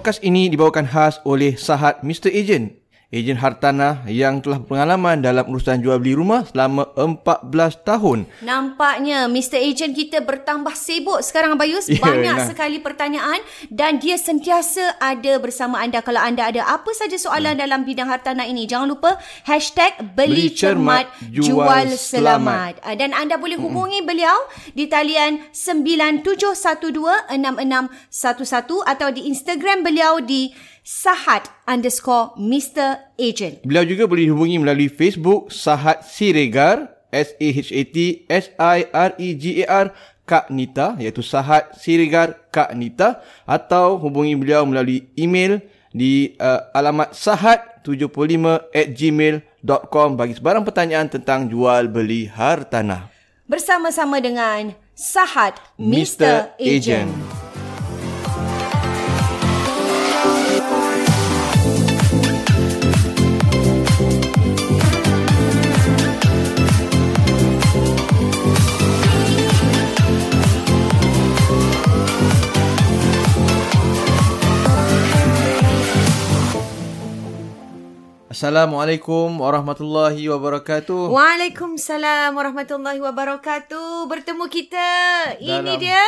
Podcast ini dibawakan khas oleh Sahat Mr. Agent ejen hartanah yang telah berpengalaman dalam urusan jual beli rumah selama 14 tahun. Nampaknya Mr. Agent kita bertambah sibuk sekarang Abayus. Ya, Banyak nah. sekali pertanyaan dan dia sentiasa ada bersama anda. Kalau anda ada apa saja soalan Hmm. dalam bidang hartanah ini, jangan lupa hashtag beli, Beli cermat, cermat, jual selamat. selamat. Ah, Dan anda boleh hubungi beliau di talian 97126611 atau di Instagram beliau di sahat underscore Mr. Agent. Beliau juga boleh dihubungi melalui Facebook Sahat Siregar S-A-H-A-T S-I-R-E-G-A-R Kak Nita iaitu Sahat Siregar Kak Nita atau hubungi beliau melalui email di uh, alamat sahat75 at gmail.com bagi sebarang pertanyaan tentang jual beli hartanah. Bersama-sama dengan Sahat Mr. Mr. Agent. Agent. Assalamualaikum warahmatullahi wabarakatuh. Waalaikumsalam warahmatullahi wabarakatuh. Bertemu kita. Ini Dalam- dia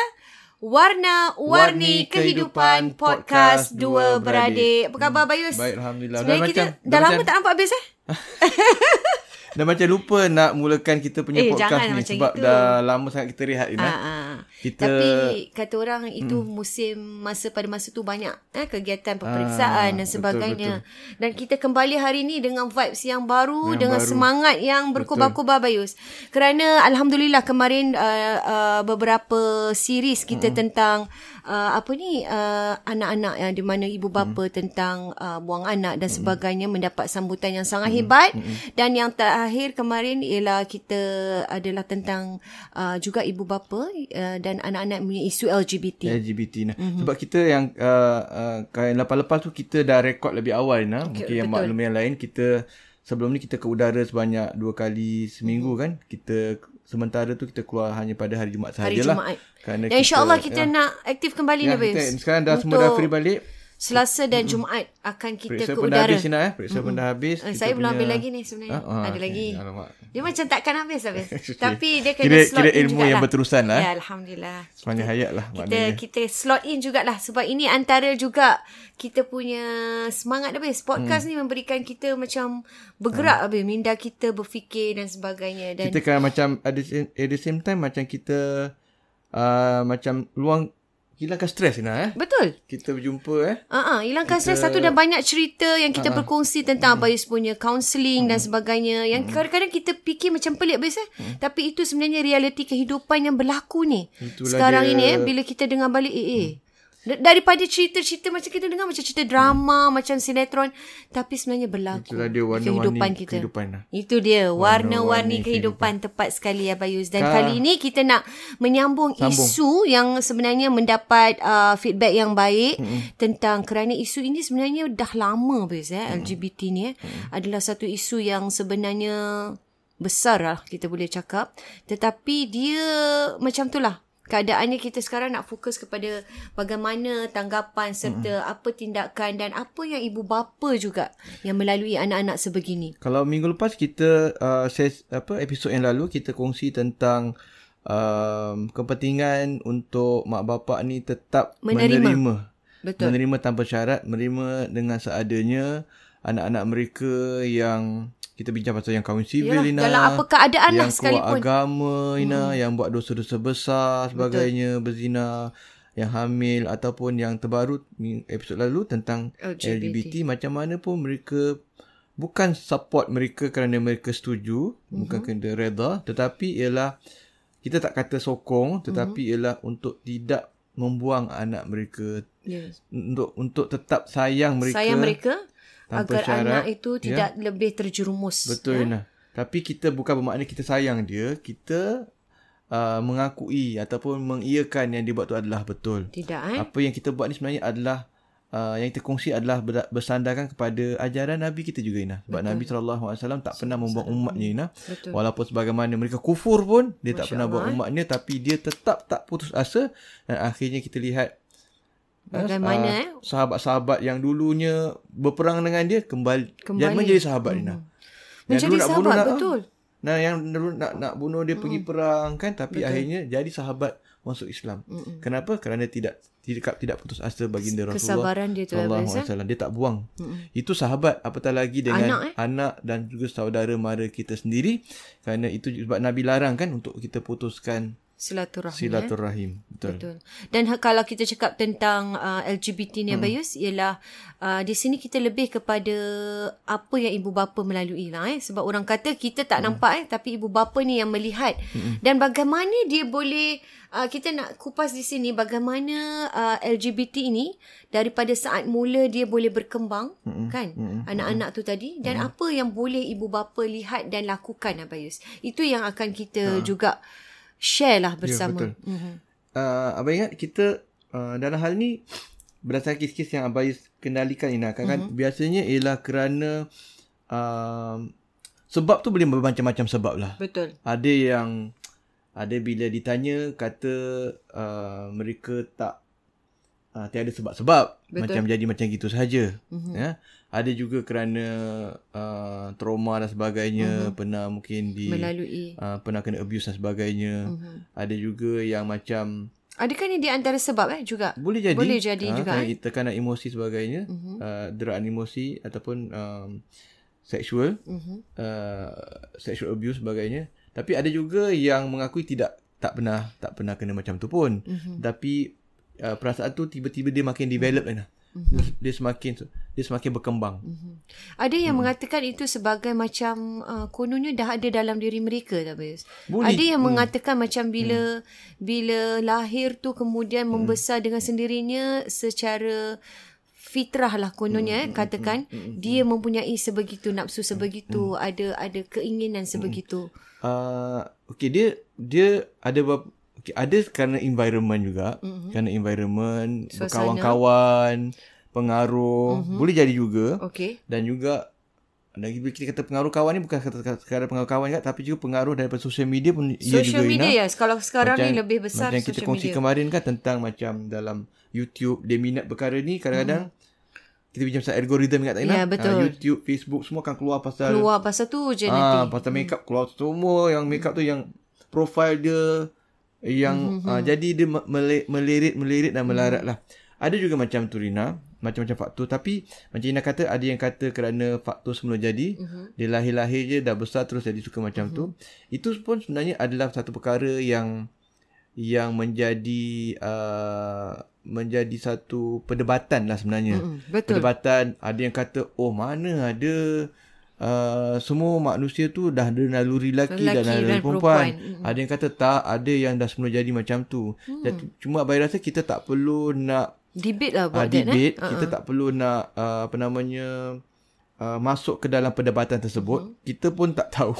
Warna-Warni Kehidupan Podcast Dua Beradik. Apa khabar Bayus? Baik, Alhamdulillah. Sebenarnya Dah kita macam- dah dah lama macam- tak nampak habis eh? Dah macam lupa nak mulakan kita punya Eh, podcast ni sebab itu. dah lama sangat kita rehat Ina. Ah, ah. Kita- Tapi kata orang itu musim masa pada masa tu banyak eh, kegiatan peperiksaan Ah, dan betul, sebagainya. Dan kita kembali hari ni dengan vibes yang baru, Yang dengan baru. semangat yang berkobar-kobar Bayus. Kerana alhamdulillah kemarin uh, uh, beberapa series kita tentang uh, apa ni uh, anak-anak yang di mana ibu bapa tentang uh, buang anak dan sebagainya mendapat sambutan yang sangat hebat. Dan yang terakhir kemarin ialah kita adalah tentang uh, juga ibu bapa uh, dan anak-anak punya isu LGBT. LGBT nah. Mm-hmm. Sebab kita yang uh, uh, kain lepas-lepas tu kita dah rekod lebih awal nah. Okay, Mungkin yang maklum yang lain kita sebelum ni kita ke udara sebanyak dua kali seminggu kan. Kita sementara tu kita keluar hanya pada hari Jumaat Hari sahajalah. Jumaat. Kerana Dan insyaAllah kita ya, nak aktif kembali ya, ni kita, sekarang dah semua dah Untuk free balik. Selasa dan Jumaat akan kita Periksa ke pun dah udara. habis eh. Periksa pun dah habis. Eh, saya belum punya- ambil lagi ni sebenarnya. Ah, ah, Ada lagi. Alamak. Dia macam takkan habis habis. Okay. Tapi dia kena Kira- slot kira in ilmu jugalah. yang berterusan lah, eh. Ya, Alhamdulillah. Sepanjang hayat lah Kita maknanya. kita slot in jugalah sebab ini antara juga kita punya semangat habis. Podcast ni memberikan kita macam bergerak habis. Minda kita berfikir dan sebagainya. Dan kita kan macam at the, same, at the same time macam kita uh, macam luang hilangkan stres Ina eh. betul. Kita berjumpa eh. Ah, uh hilangkan stres satu dan banyak cerita yang kita uh-huh. berkongsi tentang Hmm. Abayus punya counselling dan sebagainya yang kadang-kadang kita fikir macam pelik biasa Hmm. tapi itu sebenarnya realiti kehidupan yang berlaku ni. Itulah Sekarang dia- ini eh bila kita dengar balik eh eh Da- Daripada cerita-cerita macam kita dengar macam cerita drama, macam sinetron tapi sebenarnya berlaku Itulah dia di warna-warni kehidupan kita. kehidupan lah. Itu dia Warna-warni warna-warni kehidupan tepat sekali Abayus dan Ka- kali ini kita nak menyambung Sambung. isu yang sebenarnya mendapat uh, feedback yang baik mm-hmm. tentang kerana isu ini sebenarnya dah lama Abayus eh mm-hmm. LGBT ni eh mm-hmm. adalah satu isu yang sebenarnya besar lah kita boleh cakap tetapi dia macam tu lah keadaannya kita sekarang nak fokus kepada bagaimana tanggapan serta mm-hmm. apa tindakan dan apa yang ibu bapa juga yang melalui anak-anak sebegini Kalau minggu lepas kita uh, ses, apa episod yang lalu kita kongsi tentang um, kepentingan untuk mak bapak ni tetap Menerima. menerima. Betul. Menerima tanpa syarat, menerima dengan seadanya anak-anak mereka yang kita bincang pasal yang kahwin sivil Yalah, Ina. dalam apa keadaan lah yang sekalipun. agama Ina, hmm. yang buat dosa-dosa besar sebagainya, Betul. berzina, yang hamil ataupun yang terbaru episod lalu tentang LGBT. LGBT. LGBT macam mana pun mereka bukan support mereka kerana mereka setuju, mm-hmm. bukan kerana reda, tetapi ialah kita tak kata sokong tetapi mm-hmm. ialah untuk tidak membuang anak mereka Yes. untuk untuk tetap sayang mereka Sayang mereka tanpa agar syarat, anak itu ya. tidak lebih terjerumus. Betul ya? ya? Tapi kita bukan bermakna kita sayang dia, kita uh, mengakui ataupun mengiyakan yang dia buat tu adalah betul. Tidak eh? Apa yang kita buat ni sebenarnya adalah uh, yang kita kongsi adalah ber- bersandarkan kepada ajaran Nabi kita juga Ina. Sebab betul. Nabi SAW tak pernah membuang umatnya Ina. Betul. Walaupun sebagaimana mereka kufur pun dia tak Masya pernah buang Allah, eh. umatnya tapi dia tetap tak putus asa dan akhirnya kita lihat Bagaimana, Ah, eh? Sahabat-sahabat yang dulunya berperang dengan dia kembali, Kembali. jadi menjadi sahabat Nina. Yang Menjadi bunuh sahabat, nak, betul. Nah, yang dulu nak nak bunuh dia pergi perang kan tapi Betul. akhirnya jadi sahabat masuk Islam. Mm-mm. Kenapa? Kerana tidak tidak tidak putus asa baginda Rasulullah Kesabaran dia tu, wasallam. Dia tak buang. Itu sahabat apatah lagi dengan Anak, eh? anak dan juga saudara mara kita sendiri. Kerana itu sebab Nabi larang kan untuk kita putuskan Silaturahmi. eh? silaturahim. Betul. Betul. Dan ha- kalau kita cakap tentang uh, LGBT ni Hmm. Abayus ialah uh, di sini kita lebih kepada apa yang ibu bapa melalui lah eh sebab orang kata kita tak Hmm. nampak eh tapi ibu bapa ni yang melihat dan bagaimana dia boleh uh, kita nak kupas di sini bagaimana uh, LGBT ini daripada saat mula dia boleh berkembang Hmm. kan anak-anak tu tadi dan apa yang boleh ibu bapa lihat dan lakukan Abayus. Itu yang akan kita juga share lah bersama. betul. Mhm. Uh, abang ingat kita uh, dalam hal ni berdasarkan kes-kes yang Abang kendalikan ini kan, kan Mhm. biasanya ialah kerana uh, sebab tu boleh bermacam-macam sebab lah. Betul. Ada yang ada bila ditanya kata uh, mereka tak uh, tiada sebab-sebab Betul. macam jadi macam gitu saja Mhm. ya ada juga kerana uh, trauma dan sebagainya pernah mungkin di Melalui. uh, pernah kena abuse dan sebagainya Mhm. ada juga yang macam Adakah ni di antara sebab eh juga? boleh jadi Boleh jadi ah, juga, kerana eh? tekanan emosi sebagainya Mhm. uh, deraan emosi ataupun um, sexual Mhm. uh, sexual abuse sebagainya tapi ada juga yang mengakui tidak tak pernah tak pernah kena macam tu pun Mhm. tapi uh, perasaan tu tiba-tiba dia makin develop kan Mhm. Dia, dia semakin dia semakin berkembang Ada yang Hmm. mengatakan itu sebagai macam uh, kononnya dah ada dalam diri mereka tak Bayus. Boleh. Ada yang Hmm. mengatakan macam bila bila lahir tu kemudian Hmm. membesar dengan sendirinya secara fitrah lah kononnya Hmm. eh katakan dia mempunyai sebegitu nafsu sebegitu ada ada keinginan sebegitu. uh, okay dia dia ada okay, ada kerana environment juga mm-hmm. kerana environment Suasana. berkawan-kawan pengaruh mm-hmm. boleh jadi juga Okey. dan juga lagi kita kata pengaruh kawan ni bukan kata sekadar pengaruh kawan juga tapi juga pengaruh daripada social media pun ia Social juga media Ina. ya. Kalau sekarang ni lebih besar macam kita social kongsi media. kemarin kan tentang macam dalam YouTube dia minat perkara ni kadang-kadang kita bincang pasal algoritma ingat tak Ina? Hmm. Ya, betul. Ah, YouTube, Facebook semua akan keluar pasal Keluar pasal tu je ah nanti. pasal makeup keluar semua yang makeup tu yang profile dia yang Hmm, ah, jadi dia me- mele- melirit melirit dan melarat lah. Ada juga macam tu Rina, macam-macam faktor tapi macam Ina kata ada yang kata kerana faktor semula jadi Mhm. dia lahir-lahir je dah besar terus jadi suka macam tu. Itu pun sebenarnya adalah satu perkara yang yang menjadi uh, menjadi satu perdebatan lah sebenarnya. Mm-mm, betul. Perdebatan ada yang kata oh mana ada uh, semua manusia tu dah ada naluri lelaki, Lelaki dan naluri dan perempuan. perempuan. Ada yang kata tak, ada yang dah semula jadi macam tu. Hmm. Dan cuma abang rasa kita tak perlu nak Debate lah uh, buat that debate, eh. kita tak perlu nak uh, apa namanya uh, masuk ke dalam perdebatan tersebut. Hmm. Kita pun tak tahu.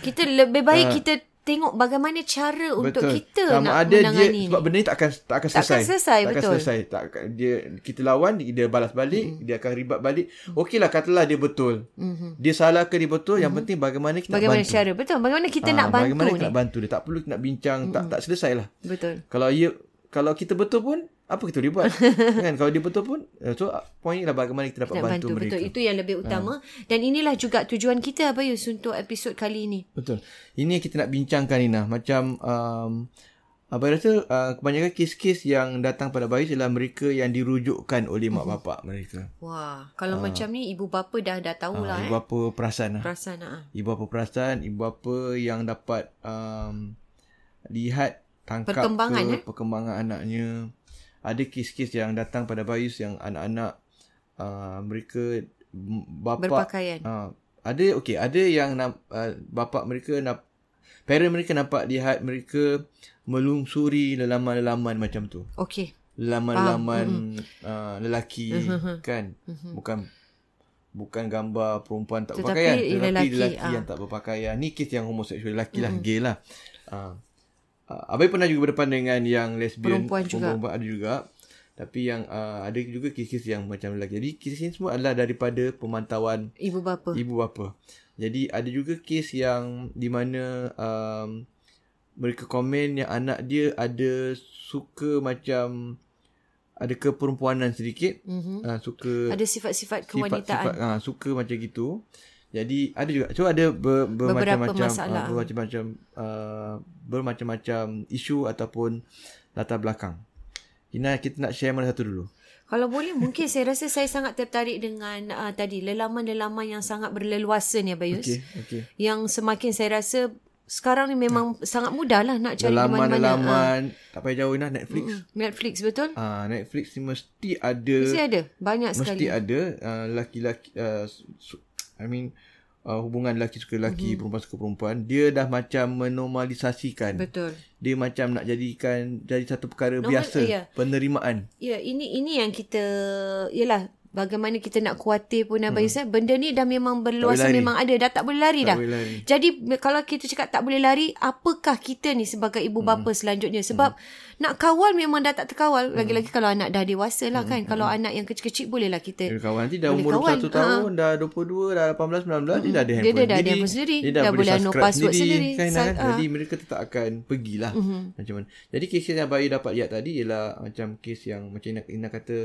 Kita lebih baik kita tengok bagaimana cara untuk kita. Sama nak ada dia menangani sebab ni. benda ni tak akan tak akan Tak selesai. akan selesai, tak betul. akan selesai. Tak dia kita lawan dia balas balik, Hmm. dia akan ribat balik. Okeylah katalah dia betul. Mhm. Dia salah ke dia betul, yang penting bagaimana kita Bagaimana nak bantu. cara? Betul. Bagaimana kita Ah, nak bantu bagaimana ni? Hmm. kita nak bantu dia. Tak perlu nak bincang, tak tak selesai lah. Betul. Kalau ia kalau kita betul pun apa kita boleh buat? kan kalau dia betul pun eh, so point ni lah bagaimana kita dapat bantu, bantu, mereka. betul. Itu yang lebih utama. Dan inilah juga tujuan kita Abayus untuk episod kali ini. Betul. Ini yang kita nak bincangkan Nina. Macam um, Abang rasa uh, kebanyakan kes-kes yang datang pada Bayus ialah mereka yang dirujukkan oleh mak bapak mereka. Wah, kalau macam ni ibu bapa dah dah tahulah Uh, eh. ibu bapa perasan lah. Perasaan ah. Ibu bapa perasan, ibu bapa yang dapat um, lihat tangkap Perkembangan, ke eh? perkembangan anaknya. Ada kes-kes yang datang pada Bayus yang anak-anak uh, mereka bapa Berpakaian. uh, ada okey, ada yang uh, bapa mereka nak parent mereka nampak lihat mereka melungsuri lelaman-lelaman macam tu. Okey. Lelaman-lelaman uh, lelaki Mhm. kan. Bukan bukan gambar perempuan tak Tetapi berpakaian tetapi lelaki, lelaki, ah. yang tak berpakaian. Ni kes yang homoseksual lelaki lah, gay lah. Uh, uh, Abai pernah juga berdepan dengan yang lesbian Perempuan juga. perempuan ada juga. Tapi yang uh, ada juga kes-kes yang macam lelaki. Jadi kes ini semua adalah daripada pemantauan Ibu bapa. ibu bapa. Jadi ada juga kes yang di mana um, mereka komen yang anak dia ada suka macam ada keperempuanan sedikit. Mhm. Uh, suka Ada sifat-sifat kewanitaan. sifat-sifat uh, suka macam gitu. Jadi ada juga so ada ber, bermacam-macam uh, bermacam-macam uh, bermacam-macam isu ataupun latar belakang. Ina kita nak share mana satu dulu. Kalau boleh mungkin saya rasa saya sangat tertarik dengan uh, tadi lelaman-lelaman yang sangat berleluasa ni Abayus. Okey, okey. Yang semakin saya rasa sekarang ni memang sangat mudah lah nak cari di mana-mana. Ah, Lelaman-lelaman tak payah jauh nah Netflix. Mm, Netflix betul? Ah Netflix ni mesti ada Mesti ada. Banyak mesti sekali. ada uh, laki-laki uh, su- I mean uh, hubungan lelaki suka lelaki, mm-hmm. perempuan suka perempuan, dia dah macam menormalisasikan. Betul. Dia macam nak jadikan jadi satu perkara Normal- biasa, ya. penerimaan. Ya, ini ini yang kita yalah bagaimana kita nak kuatir pun Hmm. Abayus eh. Benda ni dah memang berluasan lari. memang ada dah tak boleh lari Tak dah. boleh lari. Jadi kalau kita cakap tak boleh lari, apakah kita ni sebagai ibu Hmm. bapa selanjutnya? Sebab nak kawal memang dah tak terkawal. Lagi-lagi kalau anak dah dewasa lah kan. Kalau anak yang kecil-kecil bolehlah kita. Hmm. Dia kawan nanti dah Boleh umur kawan. 21 tahun, dah 22, dah 18, 19, dia dah ada Dia handphone dah ada handphone sendiri. Dah boleh ano subscribe password sendiri. Kan, Sa- kan? ah. Jadi mereka tetap akan pergilah. Mm-hmm. Macam mana. Jadi kes yang Bayu dapat lihat tadi ialah macam kes yang macam Ina, Ina kata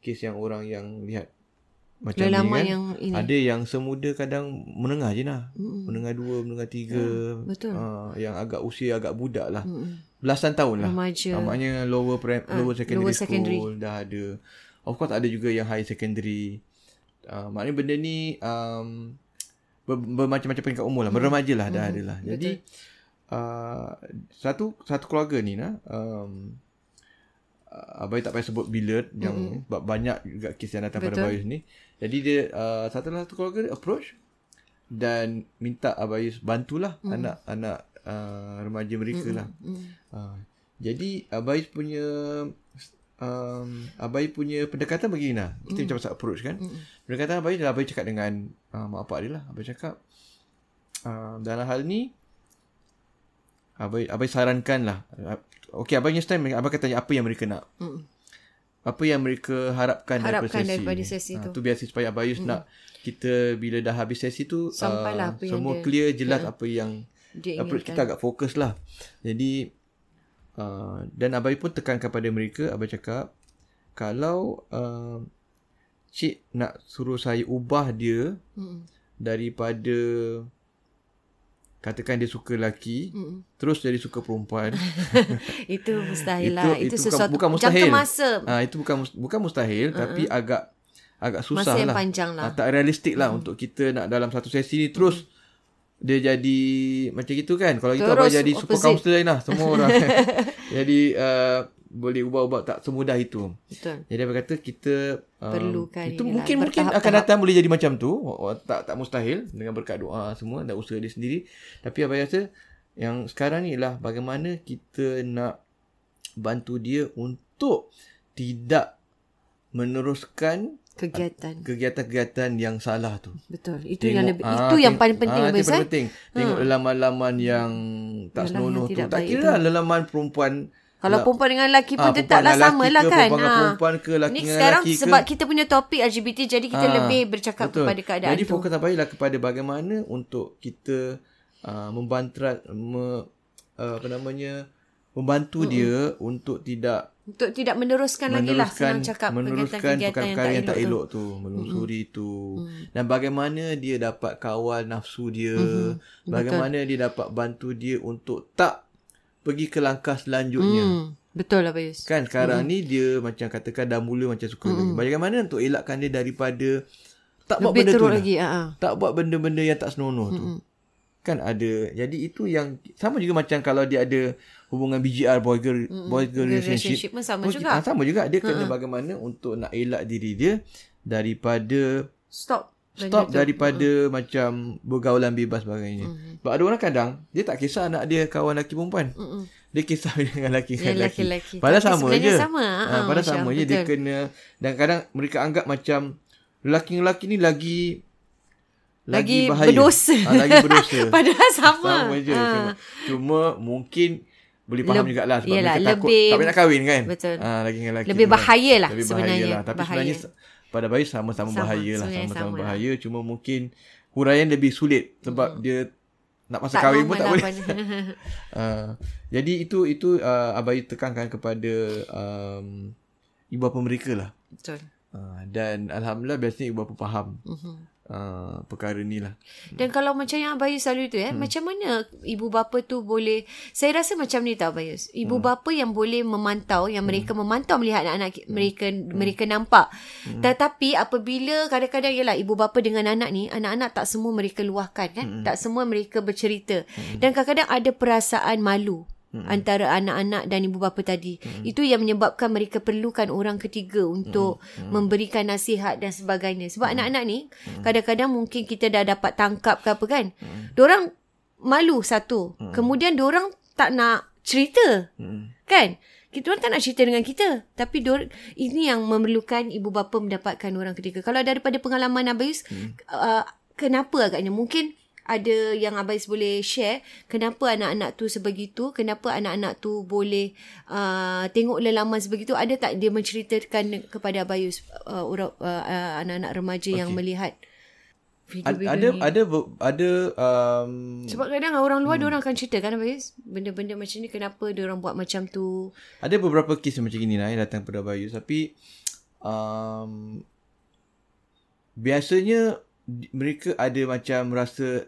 kes yang orang yang lihat macam Lelaman ni kan. yang ini. Ada yang semuda kadang menengah je lah. Mm-hmm. Menengah dua, menengah tiga. Ya, betul. Uh, yang agak usia agak budak lah. Mm-hmm. Belasan tahun lah. Remaja. Uh, maknanya lower, pre- lower secondary lower school dah ada. Of course ada juga yang high secondary. Uh, maknanya benda ni um, ber, bermacam-macam peringkat umur lah. Berremaja lah dah ada lah. Jadi uh, satu satu keluarga ni nah um, uh, Abai tak payah sebut bila yang mm-hmm. sebab banyak juga kes yang datang pada Betul. Abayus ni. Jadi dia uh, satu satu keluarga dia approach dan minta Abayus bantulah mm. anak-anak uh, remaja mereka mm-hmm. lah. Mm. Uh, jadi Abayus punya um, Abai punya pendekatan begini lah. Kita mm. macam pasal approach kan. Mm. Pendekatan Abai adalah Abai cakap dengan uh, mak bapak dia lah. Abai cakap uh, dalam hal ni Abai, Abai sarankan lah. Okay, punya stand, Abai akan tanya apa yang mereka nak. Mm. Apa yang mereka harapkan, Harapkan daripada sesi. daripada sesi Ah, tu. tu biasa supaya Abayus mm. nak kita bila dah habis sesi tu Sampailah uh, apa semua dia- clear jelas apa yang Dia inginkan. kita agak fokus lah. Jadi uh, dan Abai pun tekankan pada mereka, Abai cakap kalau uh, cik nak suruh saya ubah dia Mm. daripada katakan dia suka lelaki Mm. terus jadi suka perempuan Itu mustahil lah. Itu, bukan- sesuatu bukan mustahil. jangka masa. Ah itu bukan bukan mustahil uh-huh. tapi agak agak susah Masa yang lah. panjang lah. Ah, tak realistik lah untuk kita nak dalam satu sesi ni terus dia jadi macam gitu kan. Kalau itu Terus abang jadi super opposite. counselor lah semua orang. jadi uh, boleh ubah-ubah tak semudah itu. Betul. Jadi abang kata kita um, Perlukan itu mungkin mungkin akan datang boleh jadi macam tu. Oh, Tak tak mustahil dengan berkat doa semua dan usaha dia sendiri. Tapi abang rasa yang sekarang ni lah bagaimana kita nak bantu dia untuk tidak meneruskan Kegiatan. kegiatan-kegiatan yang salah tu. Betul. Itu yang lebih ah, itu yang tengok- paling penting ah, paling eh. penting. Tengok lelaman-lelaman yang tak senonoh tu. Tak kira lah lelaman perempuan Kalau lah, perempuan dengan lelaki pun ah, tetaplah perempuan dengan sama lelaki lah ke, kan. Perempuan Ha. perempuan ke, lelaki Ni sekarang lelaki ke. sebab kita punya topik LGBT jadi kita Ah, lebih bercakap betul. kepada keadaan Jadi tu. fokus apa ialah kepada bagaimana untuk kita uh, membantrat me, uh, apa namanya membantu mm dia untuk tidak Untuk tidak meneruskan, lagi lah meneruskan senang cakap meneruskan perkara yang tak tu. elok tu, melusuri tu. Dan bagaimana dia dapat kawal nafsu dia, bagaimana dia dapat bantu dia untuk tak pergi ke langkah selanjutnya. Hmm, betul lah Bayus. Kan sekarang ni dia macam katakan dah mula macam suka lagi. Bagaimana untuk elakkan dia daripada tak buat Lebih benda tu teruk lah. lagi. Ha. Tak buat benda-benda yang tak senonoh tu. Kan ada. Jadi itu yang sama juga macam kalau dia ada hubungan BGR boy girl boy girl relationship. Relationship pun sama pun- juga. ah, sama juga dia kena bagaimana untuk nak elak diri dia daripada Stop. Stop daripada macam bergaulan bebas sebagainya. Sebab ada orang kadang dia tak kisah anak dia kawan lelaki perempuan. Dia kisah dengan lelaki dengan lelaki. lelaki-lelaki. Padahal Tapi sama je. sama. Ha, Ah, padahal sama je dia kena dan kadang mereka anggap macam lelaki-lelaki ni lagi Lagi bahaya. berdosa. Ha, lagi berdosa. Padahal sama. Sama je. Ah. Cuma, cuma mungkin boleh faham Leb- jugalah sebab yelah, mereka takut lebih- tak nak kahwin kan. Betul. Ha, lagi dengan lelaki. Lebih kan. bahaya lah Lebih sebenarnya. lah. Tapi Bahaya. sebenarnya pada bayi sama-sama Sama, bahaya lah. Sama-sama sama lah. bahaya. Cuma mungkin huraian lebih sulit sebab dia nak masa Tak kahwin pun tak lah boleh. Uh, jadi itu itu uh, abai tekankan kepada um, ibu bapa mereka lah. Betul. Uh, dan alhamdulillah biasanya ibu bapa faham. Mhm. Uh, perkara ni lah. Dan kalau macam yang Abayus selalu tu eh, hmm. macam mana ibu bapa tu boleh, saya rasa macam ni tau Abayus. Ibu hmm. bapa yang boleh memantau, yang mereka hmm. memantau melihat anak-anak hmm. mereka hmm. mereka nampak. Hmm. Tetapi apabila kadang-kadang ialah ibu bapa dengan anak ni, anak-anak tak semua mereka luahkan kan. Hmm. Tak semua mereka bercerita. Hmm. Dan kadang-kadang ada perasaan malu hmm. antara anak-anak dan ibu bapa tadi. Hmm. Itu yang menyebabkan mereka perlukan orang ketiga untuk hmm. memberikan nasihat dan sebagainya. Sebab hmm. anak-anak ni hmm. kadang-kadang mungkin kita dah dapat tangkap ke apa kan. Hmm. Diorang malu satu. Hmm. Kemudian diorang tak nak cerita. Hmm. Kan? Kita orang tak nak cerita dengan kita. Tapi dior- ini yang memerlukan ibu bapa mendapatkan orang ketiga. Kalau daripada pengalaman Abayus, hmm. uh, kenapa agaknya? Mungkin ada yang Abais boleh share kenapa anak-anak tu sebegitu kenapa anak-anak tu boleh uh, tengok lelaman sebegitu ada tak dia menceritakan kepada Abayus uh, orang uh, uh, anak-anak remaja okay. yang melihat video-video ada ni. ada ada um, sebab kadang orang luar hmm. orang akan cerita kan Abayus benda-benda macam ni kenapa dia orang buat macam tu ada beberapa kes macam ini lah yang datang pada Abayus tapi um, biasanya mereka ada macam rasa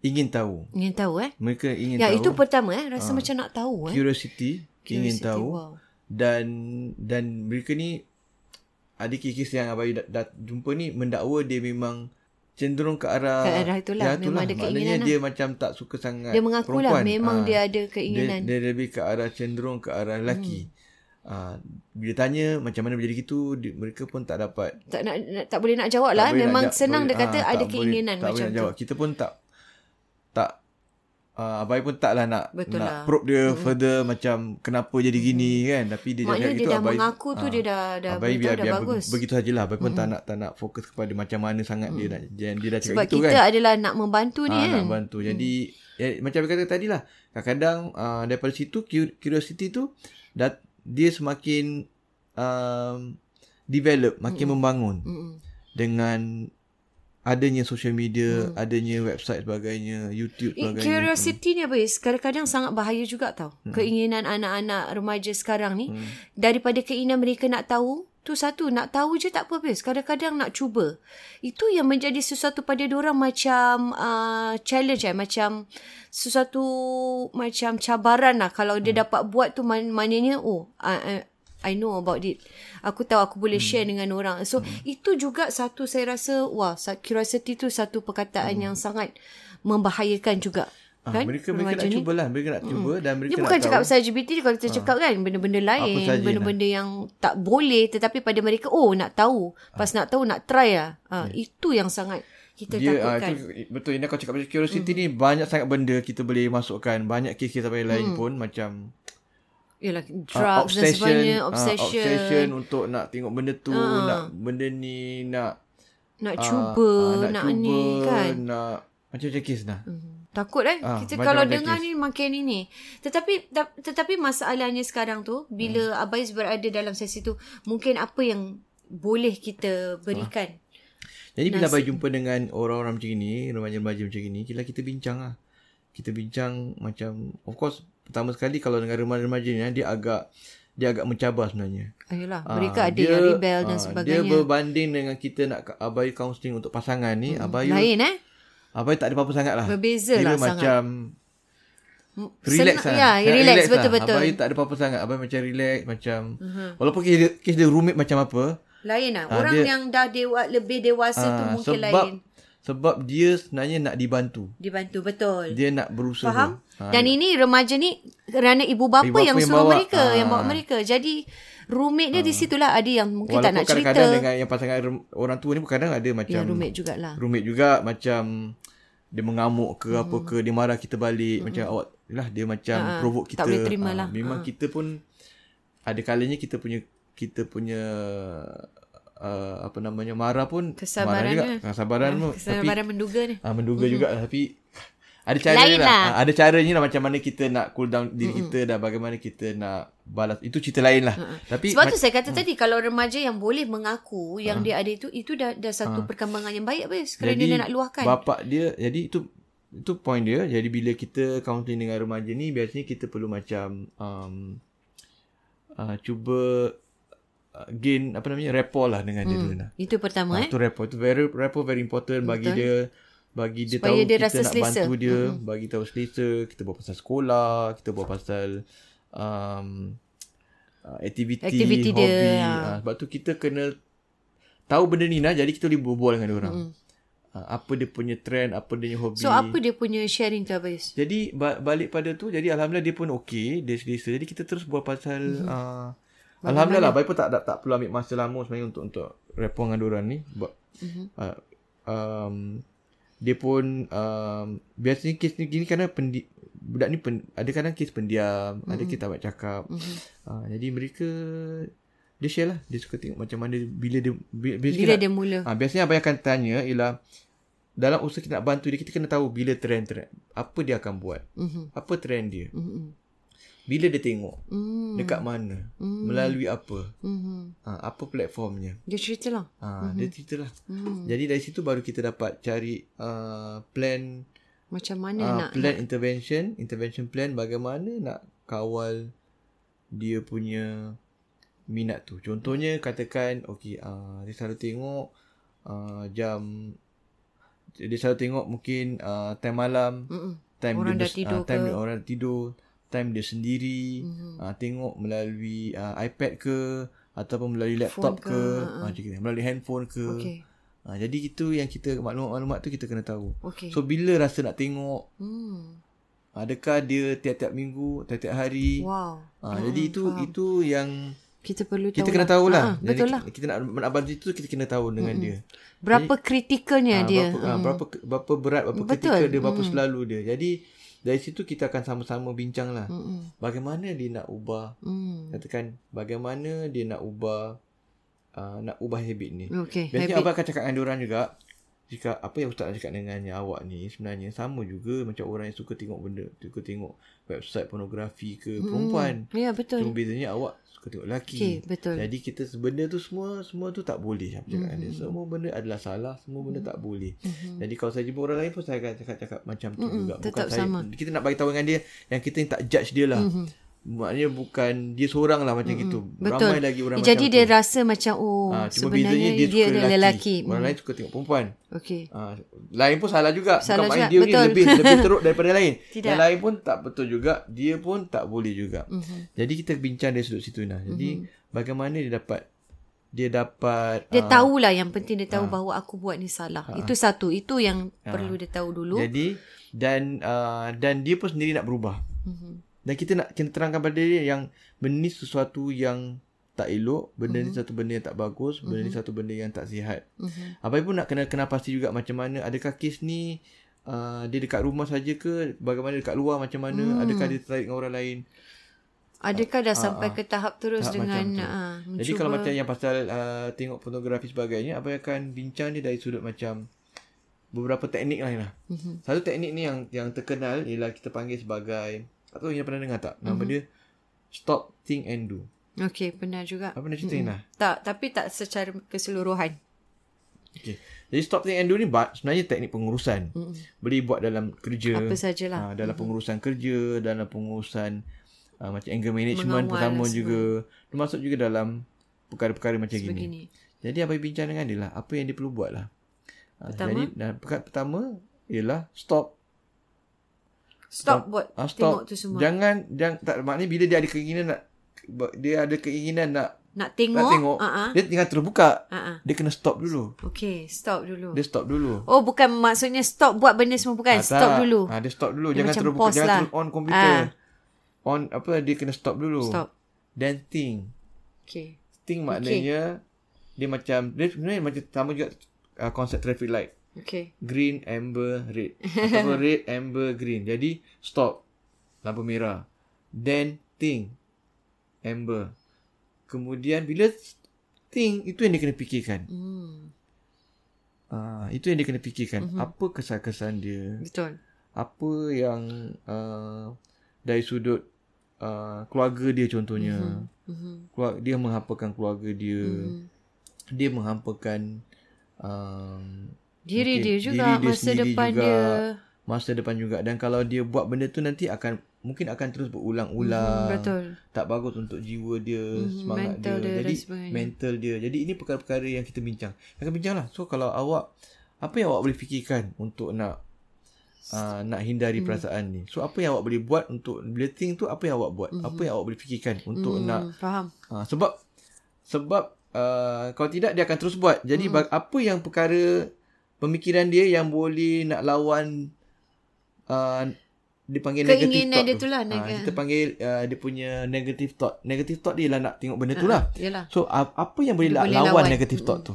ingin tahu. Ingin tahu eh? Mereka ingin ya, tahu. Ya, itu pertama eh. Rasa ha. macam nak tahu eh. Curiosity. Curiosity ingin tahu. Wow. Dan dan mereka ni ada kes-kes yang Abai dah, dah jumpa ni mendakwa dia memang cenderung ke arah ke arah itulah, ya, itulah. memang ada keinginan maknanya lah. dia macam tak suka sangat dia mengaku lah memang ha. dia ada keinginan dia, dia lebih ke arah cenderung ke arah lelaki hmm. Uh, bila tanya macam mana menjadi gitu di, mereka pun tak dapat tak nak tak boleh nak jawab lah memang nak, senang boleh, dia kata uh, ada keinginan boleh, macam tak tu jawab. kita pun tak tak uh, abai pun taklah nak Betul nak lah. probe dia hmm. further macam kenapa jadi gini hmm. kan tapi dia Maknanya cakap dia gitu dah abai mengaku tu uh, dia dah dah abai biar, dah biar bagus begitu sajalah abai pun hmm. tak nak tak nak fokus kepada macam mana sangat hmm. dia nak dia, dia dah cakap Sebab gitu kan Sebab kita adalah nak membantu ni uh, kan nak membantu hmm. jadi ya, macam kata tadi lah kadang-kadang uh, daripada situ curiosity tu dah dia semakin um, develop makin hmm. membangun hmm. dengan adanya social media, hmm. adanya website sebagainya, YouTube sebagainya. Curiosity ni apa is? Kadang-kadang sangat bahaya juga tau. Hmm. Keinginan anak-anak remaja sekarang ni hmm. daripada keinginan mereka nak tahu, tu satu nak tahu je tak apa habis. Kadang-kadang nak cuba. Itu yang menjadi sesuatu pada orang macam uh, challenge eh, macam sesuatu macam cabaran lah kalau dia hmm. dapat buat tu man- maknanya oh uh, uh, I know about it. Aku tahu aku boleh hmm. share dengan orang. So hmm. itu juga satu saya rasa wah curiosity tu satu perkataan hmm. yang sangat membahayakan juga. Ah, kan? Mereka mereka nak ni. cubalah, mereka nak hmm. cuba dan mereka Dia nak bukan cakap pasal LGBT kalau kita ah. cakap kan benda-benda lain, benda-benda lah. yang tak boleh tetapi pada mereka oh nak tahu, pas ah. nak tahu nak try lah. Ah, yeah. itu yang sangat kita dia, takutkan. Uh, itu, betul ini kau cakap pasal curiosity hmm. ni banyak sangat benda kita boleh masukkan, banyak kes-kes apa yang lain hmm. pun macam Yalah, drugs uh, obsession, dan sebagainya. Obsession. Uh, obsession untuk nak tengok benda tu. Uh. Nak benda ni. Nak nak uh, cuba. Uh, nak, nak cuba, ni kan. Nak macam-macam kes dah. Uh. Takut eh. Uh, kita kalau dengar ni makin ini. Tetapi tetapi masalahnya sekarang tu. Bila uh. Abais berada dalam sesi tu. Mungkin apa yang boleh kita berikan. Jadi bila Abais jumpa dengan orang-orang macam ini. Remaja-remaja macam ini. Kita kita bincang lah. Kita bincang macam. Of course pertama sekali kalau dengan remaja-remaja ni eh, dia agak dia agak mencabar sebenarnya. Ayolah, ah, mereka ada dia, yang rebel dan ah, sebagainya. Dia berbanding dengan kita nak abai counselling untuk pasangan ni, hmm. abai lain eh. Abai tak ada apa-apa sangatlah. Berbeza lah sangat. macam relax lah. Ya, relax, relax betul-betul. Abai tak ada apa-apa sangat. Abai macam relax, macam uh-huh. walaupun kes dia, kes dia rumit macam apa. Lain lah. Orang dia, yang dah dewa, lebih dewasa uh, tu mungkin sebab, lain. Sebab dia sebenarnya nak dibantu. Dibantu, betul. Dia nak berusaha. Faham? Ha, Dan ini remaja ni kerana ibu bapa, ibu bapa yang, yang suruh bawa, mereka, ha. yang bawa mereka. Jadi rumit dia ha. di situlah ada yang mungkin Walaupun tak nak cerita. kadang-kadang dengan yang pasangan orang tua ni kadang ada macam ya, rumit jugalah. Rumit juga macam dia mengamuk ke hmm. apa ke dia marah kita balik hmm. macam awak lah dia macam ha. provoke kita. Tak boleh terima lah. Ha. Memang ha. kita pun ada kalanya kita punya kita punya uh, apa namanya marah pun kesabaran marah juga. Kesabaran ha. Kesabaran tapi, menduga ni. Ah ha, menduga hmm. juga tapi ada cara lah. lah. Ada caranya lah macam mana kita nak cool down diri mm-hmm. kita dan bagaimana kita nak balas. Itu cerita lain lah. Mm-hmm. Tapi Sebab tu saya kata mm. tadi kalau remaja yang boleh mengaku yang uh. dia ada itu itu dah dah satu uh. perkembangan yang baik apa sekarang dia nak luahkan. Bapak dia jadi itu itu point dia. Jadi bila kita counseling dengan remaja ni biasanya kita perlu macam um, uh, cuba uh, gain apa namanya rapport lah dengan dia dulu lah. Itu pertama Ah, eh. tu rapport tu very rapport very important bagi dia bagi dia Supaya tahu dia kita rasa nak selesa. bantu dia, mm-hmm. bagi tahu selesa, kita buat pasal sekolah, kita buat pasal um, uh, aktiviti, Aktiviti hobi. dia, Uh, sebab tu kita kena tahu benda ni lah, jadi kita boleh berbual dengan dia orang. Mm-hmm. Uh, apa dia punya trend, apa dia punya hobi. So apa dia punya sharing tu Abayus? Jadi ba- balik pada tu jadi alhamdulillah dia pun okey, dia selesa. Jadi kita terus buat pasal mm-hmm. uh, alhamdulillah lah baik pun tak, tak tak perlu ambil masa lama sebenarnya untuk untuk rapport dengan diorang ni. Mhm. mm-hmm. uh, um, dia pun um, biasanya kes ni gini kerana pendi, budak ni pen, ada kadang kes pendiam, mm-hmm. ada kes tak buat cakap. Mm-hmm. Uh, jadi mereka dia share lah dia suka tengok macam mana bila dia bila, Bila dia mula. Ha, biasanya apa yang akan tanya ialah dalam usaha kita nak bantu dia kita kena tahu bila trend-trend apa dia akan buat. Mhm. Apa trend dia? Mhm. Bila dia tengok? Hmm. Dekat mana? Melalui apa? Mhm. Ha, apa platformnya? Dia cerita lah. Ha, dia ceritalah. Mhm. Jadi dari situ baru kita dapat cari uh, plan Macam mana uh, nak plan intervention, intervention plan bagaimana nak kawal dia punya minat tu. Contohnya katakan okey uh, dia selalu tengok uh, jam dia selalu tengok mungkin uh, time malam, Mm-mm. time Orang dia dah tidur uh, time ke? orang tidur, time dia sendiri, mm-hmm. uh, tengok melalui uh, iPad ke ataupun melalui laptop Phone ke, ke, ke uh, uh. melalui handphone ke. Okey. Uh, jadi itu yang kita maklumat-maklumat tu kita kena tahu. Okey. So bila rasa nak tengok Hmm. Adakah dia tiap-tiap minggu, tiap-tiap hari? Wow. Ha, jadi itu itu yang Kita perlu tahu. kita kena tahulah. Ha, betul lah. kita nak nak bantu itu kita kena tahu dengan dia. Berapa kritikalnya Ha, dia? Berapa, ha, berapa berapa berat, berapa Betul. ketika dia, berapa selalu dia. Jadi dari situ kita akan sama-sama bincang lah. Mm-mm. Bagaimana dia nak ubah Hmm. katakan bagaimana dia nak ubah uh, nak ubah habit ni. Okey. Biasanya habit. abang akan cakap dengan diorang juga jika apa yang ustaz cakap dengannya awak ni sebenarnya sama juga macam orang yang suka tengok benda, suka tengok website pornografi ke perempuan. Ya, betul. Cuma bezanya awak suka tengok lelaki. Okey, betul. Jadi kita benda tu semua semua tu tak boleh apa cakap Mm-hmm. dia. Semua benda adalah salah, semua benda tak boleh. Jadi kalau saya jumpa orang lain pun saya akan cakap-cakap macam tu juga. tetap saya sama. kita nak bagi tahu dengan dia yang kita tak judge dia lah. Maknanya bukan dia seorang lah macam gitu. Betul. Ramai lagi orang Jadi macam dia tu. rasa macam oh Ha, cuma sebenarnya dia, dia, adalah lelaki. lelaki. Orang Hmm. lain suka tengok perempuan. Okey. Ha, lain pun salah juga. Salah Bukan juga, dia betul. ni lebih lebih teruk daripada lain. Tidak. Yang lain pun tak betul juga. Dia pun tak boleh juga. Mhm. Mm-hmm. Jadi kita bincang dari sudut situ nah. Jadi mm-hmm. bagaimana dia dapat dia dapat Dia ah, tahulah yang penting dia tahu bahawa aku buat ni salah. Itu satu. Itu yang perlu dia tahu dulu. Jadi dan uh, dan dia pun sendiri nak berubah. Mhm. Dan kita nak kena terangkan pada dia yang benda ni sesuatu yang tak elok, benda Mhm. ni satu benda yang tak bagus, benda ni satu benda yang tak sihat. Mhm. Apa pun nak kena kena pasti juga macam mana adakah kes ni uh, dia dekat rumah saja ke bagaimana dekat luar macam mana Hmm. adakah dia tertarik dengan orang lain Adakah dah sampai ke tahap terus Ah, tahap dengan uh, mencuba Jadi kalau macam yang pasal uh, tengok pornografi sebagainya, apa akan bincang dia dari sudut macam beberapa teknik lain lah. Mhm. Mm-hmm. Satu teknik ni yang yang terkenal ialah kita panggil sebagai tak tahu yang pernah dengar tak? Nama Mhm. mm-hmm. dia stop, think and do. Okey, pernah juga. Apa pernah cerita mm-hmm. lah? Tak, tapi tak secara keseluruhan. Okay. Jadi stop, think and do ni sebenarnya teknik pengurusan. Mm-hmm. Boleh buat dalam kerja. Apa sajalah. Ha, dalam pengurusan kerja, dalam pengurusan uh, macam anger management Mengawal pertama juga. Termasuk juga dalam perkara-perkara macam gini. Begini. Jadi apa yang bincang dengan dia lah. Apa yang dia perlu buat lah. Ha, Pertama? Jadi dan perkara pertama ialah stop. Stop buat tengok stop. tu semua. Jangan, jangan tak maknanya bila dia ada keinginan nak dia ada keinginan nak Nak tengok. nak tengok, Uh-uh. dia jangan terus buka. Uh-uh. Dia kena stop dulu. Okey, stop dulu. Dia stop dulu. Oh, bukan maksudnya stop buat benda semua bukan. Ah, stop dulu. Ah, dia stop dulu. Dia jangan terus buka, pause jangan lah. terus on komputer. Ah. On apa dia kena stop dulu. Stop. Then think. Okey. Think maknanya dia macam dia sebenarnya macam sama juga uh, konsep traffic light. Okey. Green, amber, red. Ataupun red, amber, green. Jadi stop. Lampu merah. Then think. Amber. Kemudian bila think itu yang dia kena fikirkan. Hmm. Ah, itu yang dia kena fikirkan. Mhm. Mm-hmm. Apa kesan-kesan dia? Betul. Apa yang uh, dari sudut uh, keluarga dia contohnya. Mm-hmm. Mhm. Keluarga, dia menghampakan keluarga dia. Mhm. Mm-hmm. Dia menghampakan um, Diri mungkin dia juga, diri dia masa depan juga, dia. Masa depan juga. Dan kalau dia buat benda tu nanti akan mungkin akan terus berulang-ulang. Hmm, betul. Tak bagus untuk jiwa dia, semangat mental dia. dia Jadi mental dia. Jadi ini perkara-perkara yang kita bincang. Akan bincanglah. So kalau awak apa yang awak boleh fikirkan untuk nak uh, nak hindari perasaan ni. So apa yang awak boleh buat untuk bila think tu apa yang awak buat? Apa yang awak boleh fikirkan untuk nak Hmm, faham. uh, sebab sebab uh, kalau tidak dia akan terus buat. Jadi Hmm. apa yang perkara pemikiran dia yang boleh nak lawan uh, dipanggil negative Keinginan thought dia tu. lah, Ah, neg- kita panggil uh, dia punya negative thought. Negative thought dia lah nak tengok benda tu lah. Yalah. So uh, apa yang boleh, Dia boleh lawan, lawan. negative thought tu?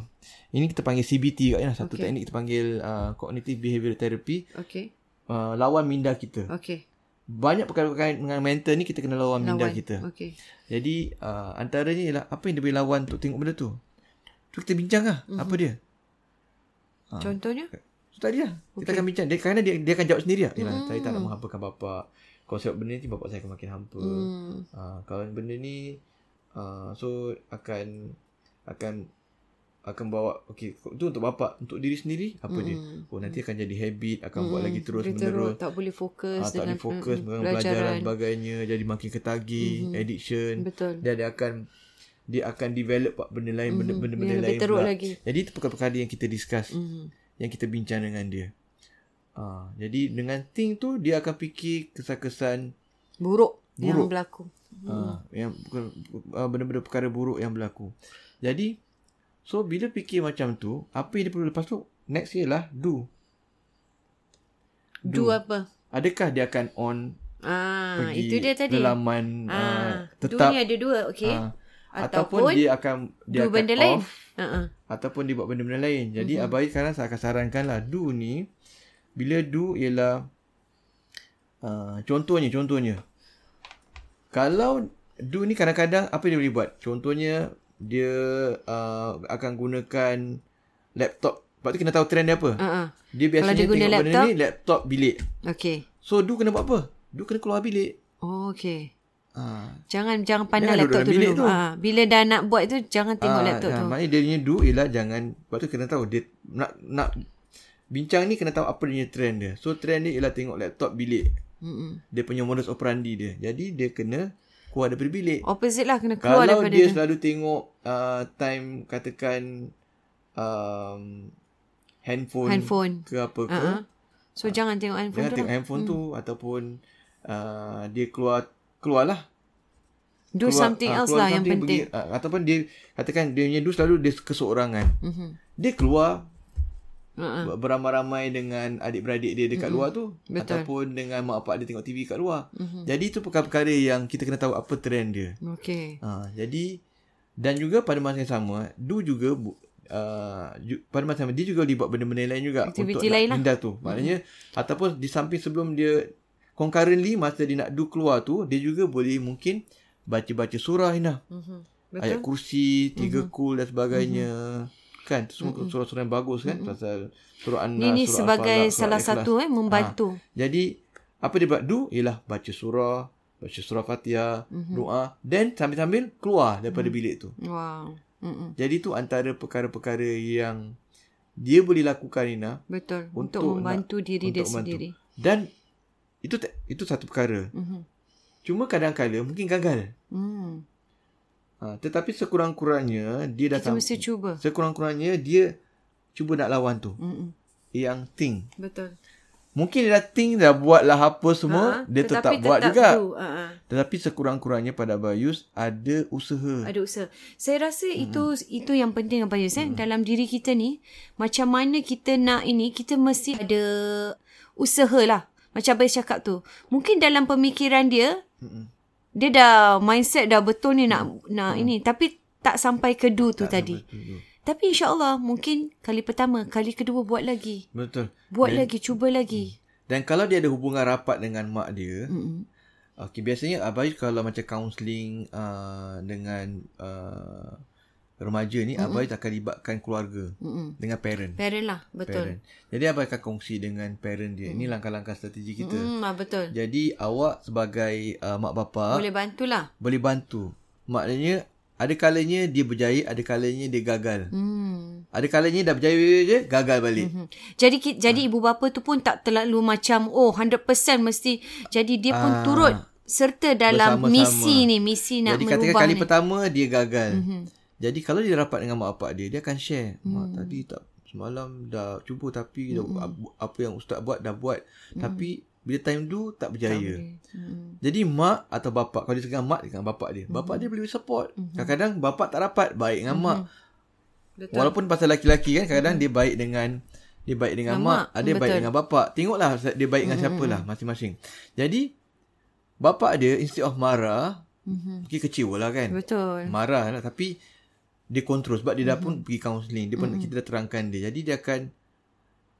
Ini kita panggil CBT kat ya. Satu Okay. teknik kita panggil uh, cognitive behavioral therapy. Okey. Uh, lawan minda kita. Okey. Banyak perkara-perkara dengan mental ni kita kena lawan, minda Lawan. kita. Okey. Jadi uh, antaranya ialah apa yang dia boleh lawan untuk tengok benda tu. Tu kita bincang lah. Mhm. Apa dia? Ha. Contohnya? So tadi lah. Kita akan bincang. Dia, kerana dia, dia akan jawab sendiri lah. Yalah, Hmm. saya tak nak menghampakan bapak. Kalau sebab benda ni bapak saya akan makin hampa. Hmm. Uh, kalau benda ni uh, so akan akan akan bawa okey tu untuk bapak untuk diri sendiri apa dia oh nanti akan jadi habit akan buat lagi terus Dia menerus tak boleh fokus ah, tak dengan boleh fokus mm, dengan pelajaran sebagainya jadi makin ketagih addiction Betul. dan dia akan dia akan develop benda lain benda benda, benda Yang lain teruk pula. lagi. jadi itu perkara-perkara yang kita discuss Mhm. yang kita bincang dengan dia ah jadi dengan think tu dia akan fikir kesan-kesan Buruk, yang Buruk. berlaku. Ah, yang uh, benda-benda perkara buruk yang berlaku. Jadi so bila fikir macam tu, apa yang dia perlu lepas tu? Next ialah do. Do apa? Adakah dia akan on Ah, pergi itu dia tadi. ke laman uh, Ah, do tetap ni ada dua, okey. ah, Ataupun ataupun dia akan dia do akan benda off lain. Uh-uh. ataupun dia buat benda-benda lain. Jadi mm-hmm. abai sekarang saya akan sarankan lah do ni bila do ialah uh, contohnya contohnya kalau do ni kadang-kadang apa dia boleh buat? Contohnya dia uh, akan gunakan laptop. Sebab tu kena tahu trend dia apa. Uh-uh. Dia biasanya dia guna tengok benda laptop? ni laptop bilik. Okey. So do kena buat apa? Do kena keluar bilik. Oh, okey. Ha. Jangan jangan pandang Jangan laptop tu dulu. tu. Ah, bila dah nak buat tu jangan tengok Ah, laptop ah, tu. Maknanya dia punya do ialah jangan Sebab tu kena tahu Dia nak nak Bincang ni kena tahu apa dia punya trend dia So trend dia ialah tengok laptop bilik Mm-mm. Dia punya modus operandi dia Jadi dia kena Keluar daripada bilik Opposite lah kena keluar Kalau daripada dia tu. selalu tengok uh, Time katakan um, Handphone, Handphone. Ke apa ke Uh-uh. So jangan tengok handphone Jangan tu tengok lah. handphone tu Ataupun uh, Dia keluar Keluarlah Do keluar, something ah, else lah yang penting. Pergi, ah, ataupun dia katakan dia punya do selalu dia keseorangan. Mhm. Dia keluar Uh-uh. beramai-ramai dengan adik-beradik dia dekat luar tu Betul. ataupun dengan mak bapak dia tengok TV kat luar. Mhm. Jadi itu perkara-perkara yang kita kena tahu apa trend dia. Okey. Ha, jadi dan juga pada masa yang sama do juga uh, ju, pada masa yang sama dia juga boleh buat benda-benda lain juga Aktiviti untuk lain lah. tu. Maknanya ataupun di samping sebelum dia concurrently masa dia nak do keluar tu dia juga boleh mungkin baca-baca surah Inah. Mhm. Ayat kursi, tiga kul dan sebagainya. Kan? Tu semua surah-surah yang bagus kan? Pasal surah An-Nas, Ni ni surah sebagai Al-Falaq, surah salah Al-Ikhlas. satu eh membantu. Jadi apa dia buat do ialah baca surah, baca surah Fatihah, doa dan sambil-sambil keluar daripada bilik tu. Wow. Mm-mm. Jadi tu antara perkara-perkara yang dia boleh lakukan Ina Betul. Untuk, Untuk membantu diri dia untuk membantu. sendiri. dan itu itu satu perkara. Mhm. Cuma kadang-kadang mungkin gagal. Hmm. Ha, tetapi sekurang-kurangnya dia dah Kita mesti cuba. sekurang-kurangnya dia cuba nak lawan tu. Mm-mm. Yang think. Betul. Mungkin dia dah think dah buat lah apa semua, Ha, dia tetap, tetapi buat tetap juga. Do. Uh-uh. Tetapi sekurang-kurangnya pada Bayus ada usaha. Ada usaha. Saya rasa hmm. itu itu yang penting apa Yus eh dalam diri kita ni macam mana kita nak ini kita mesti ada usaha lah. Macam Abayus cakap tu. Mungkin dalam pemikiran dia Mm-mm. dia dah mindset dah betul ni nak nak ini tapi tak sampai ke do tu tadi. Betul. Tapi insya-Allah mungkin kali pertama, kali kedua buat lagi. Betul. Buat lagi, cuba lagi. Dan kalau dia ada hubungan rapat dengan mak dia, Mm-mm. okey biasanya abai kalau macam counselling uh, dengan uh, remaja ni mm-hmm. abai akan libatkan keluarga Mm-mm. dengan parent. Parent lah, betul. Parent. Jadi abai akan kongsi dengan parent dia. Ini langkah-langkah strategi kita. Hmm, ah, betul. Jadi awak sebagai uh, mak bapa Boleh bantulah. boleh bantu. Maknanya ada kalanya dia berjaya, ada kalanya dia gagal. Hmm. Ada kalanya dah berjaya je, gagal balik. Hmm. Jadi ki- jadi ibu bapa tu pun tak terlalu macam oh 100% mesti jadi dia pun Ah. turut serta dalam Bersama-sama. misi ni, misi nak Jadi katakan merubah kali ni. pertama dia gagal. Mm-hmm. Jadi kalau dia rapat dengan mak bapak dia, dia akan share. Hmm. Mak tadi tak semalam dah cuba tapi mm-hmm. dah, apa yang ustaz buat dah buat. Mm-hmm. Tapi bila time do tak berjaya. Hmm. Jadi mak atau bapak kalau dia dengan mak dengan bapak dia. Hmm. Bapak dia boleh support. Kadang-kadang bapak tak rapat baik dengan mak. Betul. Walaupun pasal laki-laki kan kadang-kadang dia baik dengan dia baik dengan mak, mak. ada baik Betul. dengan bapak. Tengoklah dia baik dengan siapa lah masing-masing. Jadi bapak dia instead of marah, Mhm. mungkin kecewa lah kan. Betul. Marah lah tapi dia kontrol sebab dia dah pun pergi counselling. Dia pun kita dah terangkan dia. Jadi dia akan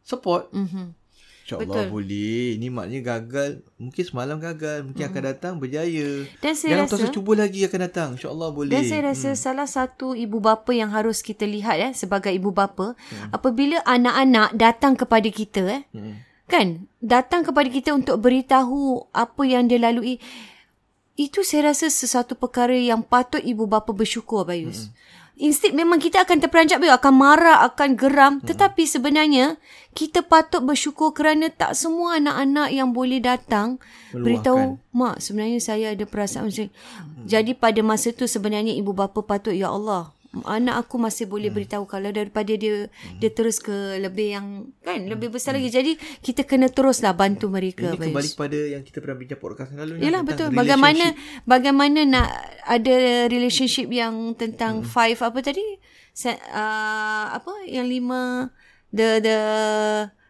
support. Mhm. InsyaAllah boleh. Ni maknanya gagal. Mungkin semalam gagal. Mungkin akan datang berjaya. Dan saya Jangan rasa cuba lagi akan datang. InsyaAllah boleh. Dan saya rasa hmm. salah satu ibu bapa yang harus kita lihat eh sebagai ibu bapa hmm. apabila anak-anak datang kepada kita eh Hmm. kan datang kepada kita untuk beritahu apa yang dia lalui itu saya rasa sesuatu perkara yang patut ibu bapa bersyukur Bayus. Hmm. Instead memang kita akan terperanjat Bayus akan marah akan geram hmm. tetapi sebenarnya kita patut bersyukur kerana tak semua anak-anak yang boleh datang Meluahkan. beritahu mak sebenarnya saya ada perasaan macam hmm. jadi pada masa tu sebenarnya ibu bapa patut ya Allah anak aku masih boleh hmm. beritahu kalau daripada dia hmm. dia terus ke lebih yang kan lebih besar hmm. lagi jadi kita kena teruslah bantu mereka Ini kembali kepada yang kita pernah bincang podcast yang lalu. tentang betul. Bagaimana bagaimana nak ada relationship yang tentang hmm. five apa tadi? Se, uh, apa yang lima the the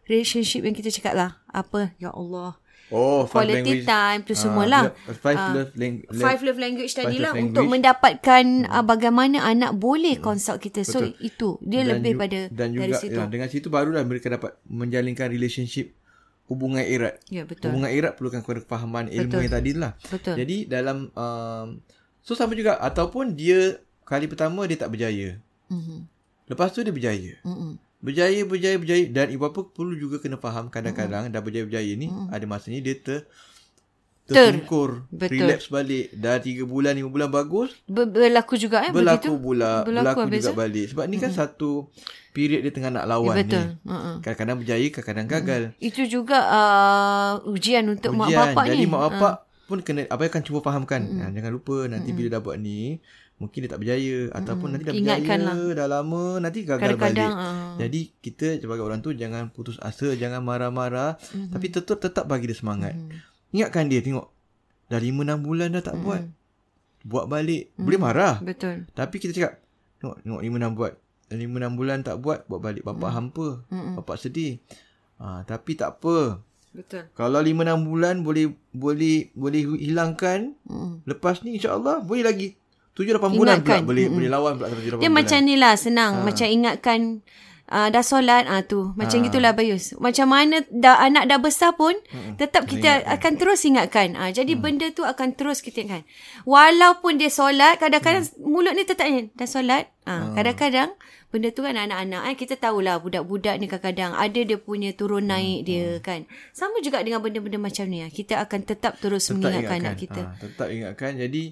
relationship yang kita cakap lah. Apa? Ya Allah. Oh, five Quality language. time tu Ah, semualah. love- Five Ah, love lang- Five love language tadi lah love untuk language. mendapatkan uh, bagaimana anak boleh consult kita. So Betul. itu dia Dan lebih ju- pada dan dari juga situ. ya, dengan situ barulah mereka dapat menjalinkan relationship hubungan erat. Ya betul. Hubungan erat perlukan kefahaman ilmu Betul. yang tadi lah. Betul. Jadi dalam um, so sama juga ataupun dia kali pertama dia tak berjaya. Mhm. Lepas tu dia berjaya. Mhm. Berjaya, berjaya, berjaya. Dan ibu bapa perlu juga kena faham kadang-kadang dah berjaya-berjaya ni ada masanya dia ter tersungkur. Betul. Relapse balik. Dah 3 bulan, 5 bulan bagus. Ber- berlaku juga eh berlaku begitu. pula. Berlaku Berlaku, juga eh? balik. Sebab ni kan satu period dia tengah nak lawan Ya, betul. ni. Uh-uh. Kadang-kadang berjaya, kadang-kadang gagal. Itu juga uh, ujian untuk mak Ujian. bapak Jadi ni. mak bapak pun kena apa akan cuba fahamkan. Ha, jangan lupa nanti bila dah buat ni mungkin dia tak berjaya ataupun nanti dah Ingatkanlah. berjaya dah lama nanti gagal Kadang-kadang, balik. ah. Jadi kita sebagai orang tu jangan putus asa, jangan marah-marah Mhm. tapi tetap tetap bagi dia semangat. Ingatkan dia tengok dah 5 6 bulan dah Mhm. tak buat. Buat balik. Boleh marah. Betul. Tapi kita cakap tengok tengok 5 6 buat. 5 6 bulan tak buat, buat balik. Bapak Mhm. hampa. Bapak sedih. Ah, tapi tak apa. Betul. Kalau 5 6 bulan boleh boleh boleh hilangkan Mm. lepas ni insya-Allah boleh lagi 7 8 bulan pula Ingatkan. boleh boleh lawan pula 7 8 Dia bulan. macam ni lah senang. Ha. Macam ingatkan uh, dah solat ah tu. Macam Ha. gitulah Bayus. Macam mana dah anak dah besar pun Hmm. tetap kita akan terus ingatkan. Ah jadi benda tu akan terus kita ingatkan. Walaupun dia solat kadang-kadang Hmm. mulut ni tetap ni dah solat. Ah kadang-kadang benda tu kan anak-anak eh kita tahulah budak-budak ni kadang-kadang ada dia punya turun naik dia kan. Sama juga dengan benda-benda macam ni ah. Kita akan tetap terus Tetap mengingatkan anak kita. Ha, tetap ingatkan. Jadi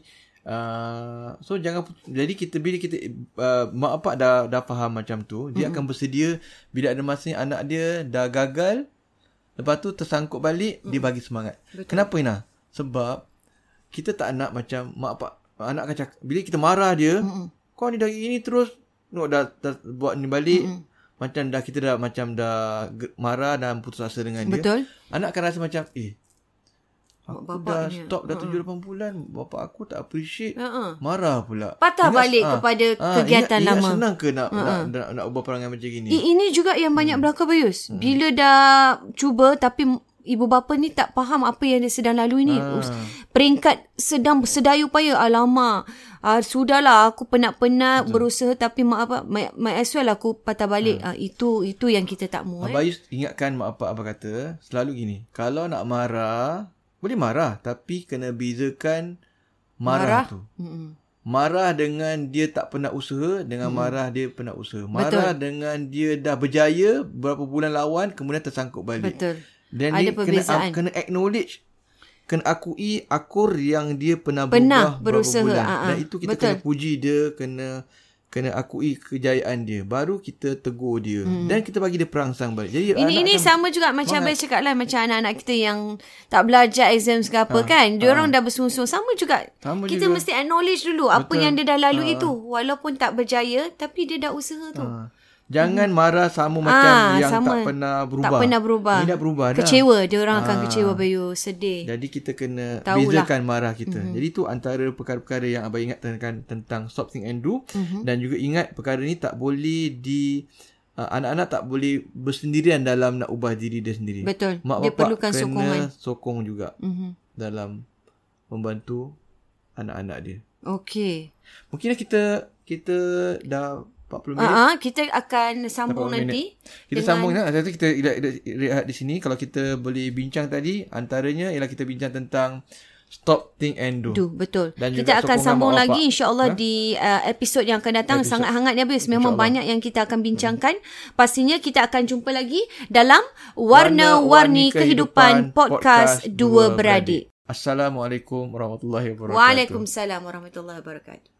uh, so jangan jadi kita bila kita uh, mak bapak dah dah faham macam tu, dia akan bersedia bila ada masa anak dia dah gagal lepas tu tersangkut balik dia bagi semangat. Betul. Kenapa Ina? Sebab kita tak nak macam mak bapak anak akan cakap bila kita marah dia, Mm-mm. kau ni dah gini terus tengok dah, dah buat ni balik. Mm-mm. Macam dah kita dah macam dah marah dan putus asa dengan dia. Betul. Anak akan rasa macam eh Aku Bapak dah ni, stop dah 7-8 bulan Bapak aku tak appreciate Ha-ha. Marah pula Patah balik ah, kepada ah, kegiatan ingat, lama. Ingat senang ke nak, nak, nak, nak ubah perangai macam gini ini juga yang banyak hmm. berlaku Bayus. Hmm. Bila dah cuba tapi ibu bapa ni tak faham apa yang dia sedang lalui ni. Ah. Peringkat sedang sedaya upaya. Alamak. Uh, sudahlah aku penat-penat berusaha tapi mak apa might as well aku patah balik. Uh, itu itu yang kita tak mau. Eh. Abayus ingatkan mak bapak apa kata Selalu gini Kalau nak marah Boleh marah Tapi kena bezakan Marah, marah? tu Mm-mm. Marah dengan dia tak pernah usaha Dengan hmm. marah dia pernah usaha Marah Betul. dengan dia dah berjaya Berapa bulan lawan Kemudian tersangkut balik Betul. Dan Ada dia kena, perbezaan. kena acknowledge kena akui akur yang dia pernah, Pernah berubah berusaha, berapa bulan. ah. Dan itu kita Betul. kena puji dia, kena kena akui kejayaan dia. Baru kita tegur dia hmm. dan kita bagi dia perangsang balik. Jadi Ini ini sama juga macam Abang cakap lah macam anak-anak kita yang tak belajar exam ke apa kan. Dia orang dah bersungsung sama juga. Sama kita juga. mesti acknowledge dulu apa Betul. yang dia dah lalui itu. Walaupun tak berjaya tapi dia dah usaha tu. Ha. Jangan marah sama macam Ah, yang sama. tak pernah berubah. Tak pernah berubah. Ini dah berubah dah. Kecewa. Dia orang akan Ah. kecewa Bayu. Sedih. Jadi kita kena Tahulah. bezakan marah kita. Mm-hmm. Jadi tu antara perkara-perkara yang abang ingatkan tentang stop think and do mm-hmm. dan juga ingat perkara ni tak boleh di uh, anak-anak tak boleh bersendirian dalam nak ubah diri dia sendiri. Betul. Mak Dia bapak perlukan kena sokongan. sokong juga Mhm. dalam membantu anak-anak dia. Okey. Mungkin kita kita dah 40 minit. Ah, uh kita akan sambung 40 nanti. Kita dengan- sambung kan. Nanti kita rehat, di sini. Kalau kita boleh bincang tadi, antaranya ialah kita bincang tentang stop, think and do. Tu betul. Dan kita akan sambung lagi insya-Allah Ha? di uh, episod yang akan datang Episod. sangat hangat ni habis. Memang banyak yang kita akan bincangkan. Pastinya kita akan jumpa lagi dalam Warna-Warni Kehidupan Podcast Dua Beradik. Assalamualaikum warahmatullahi wabarakatuh. Waalaikumsalam warahmatullahi wabarakatuh.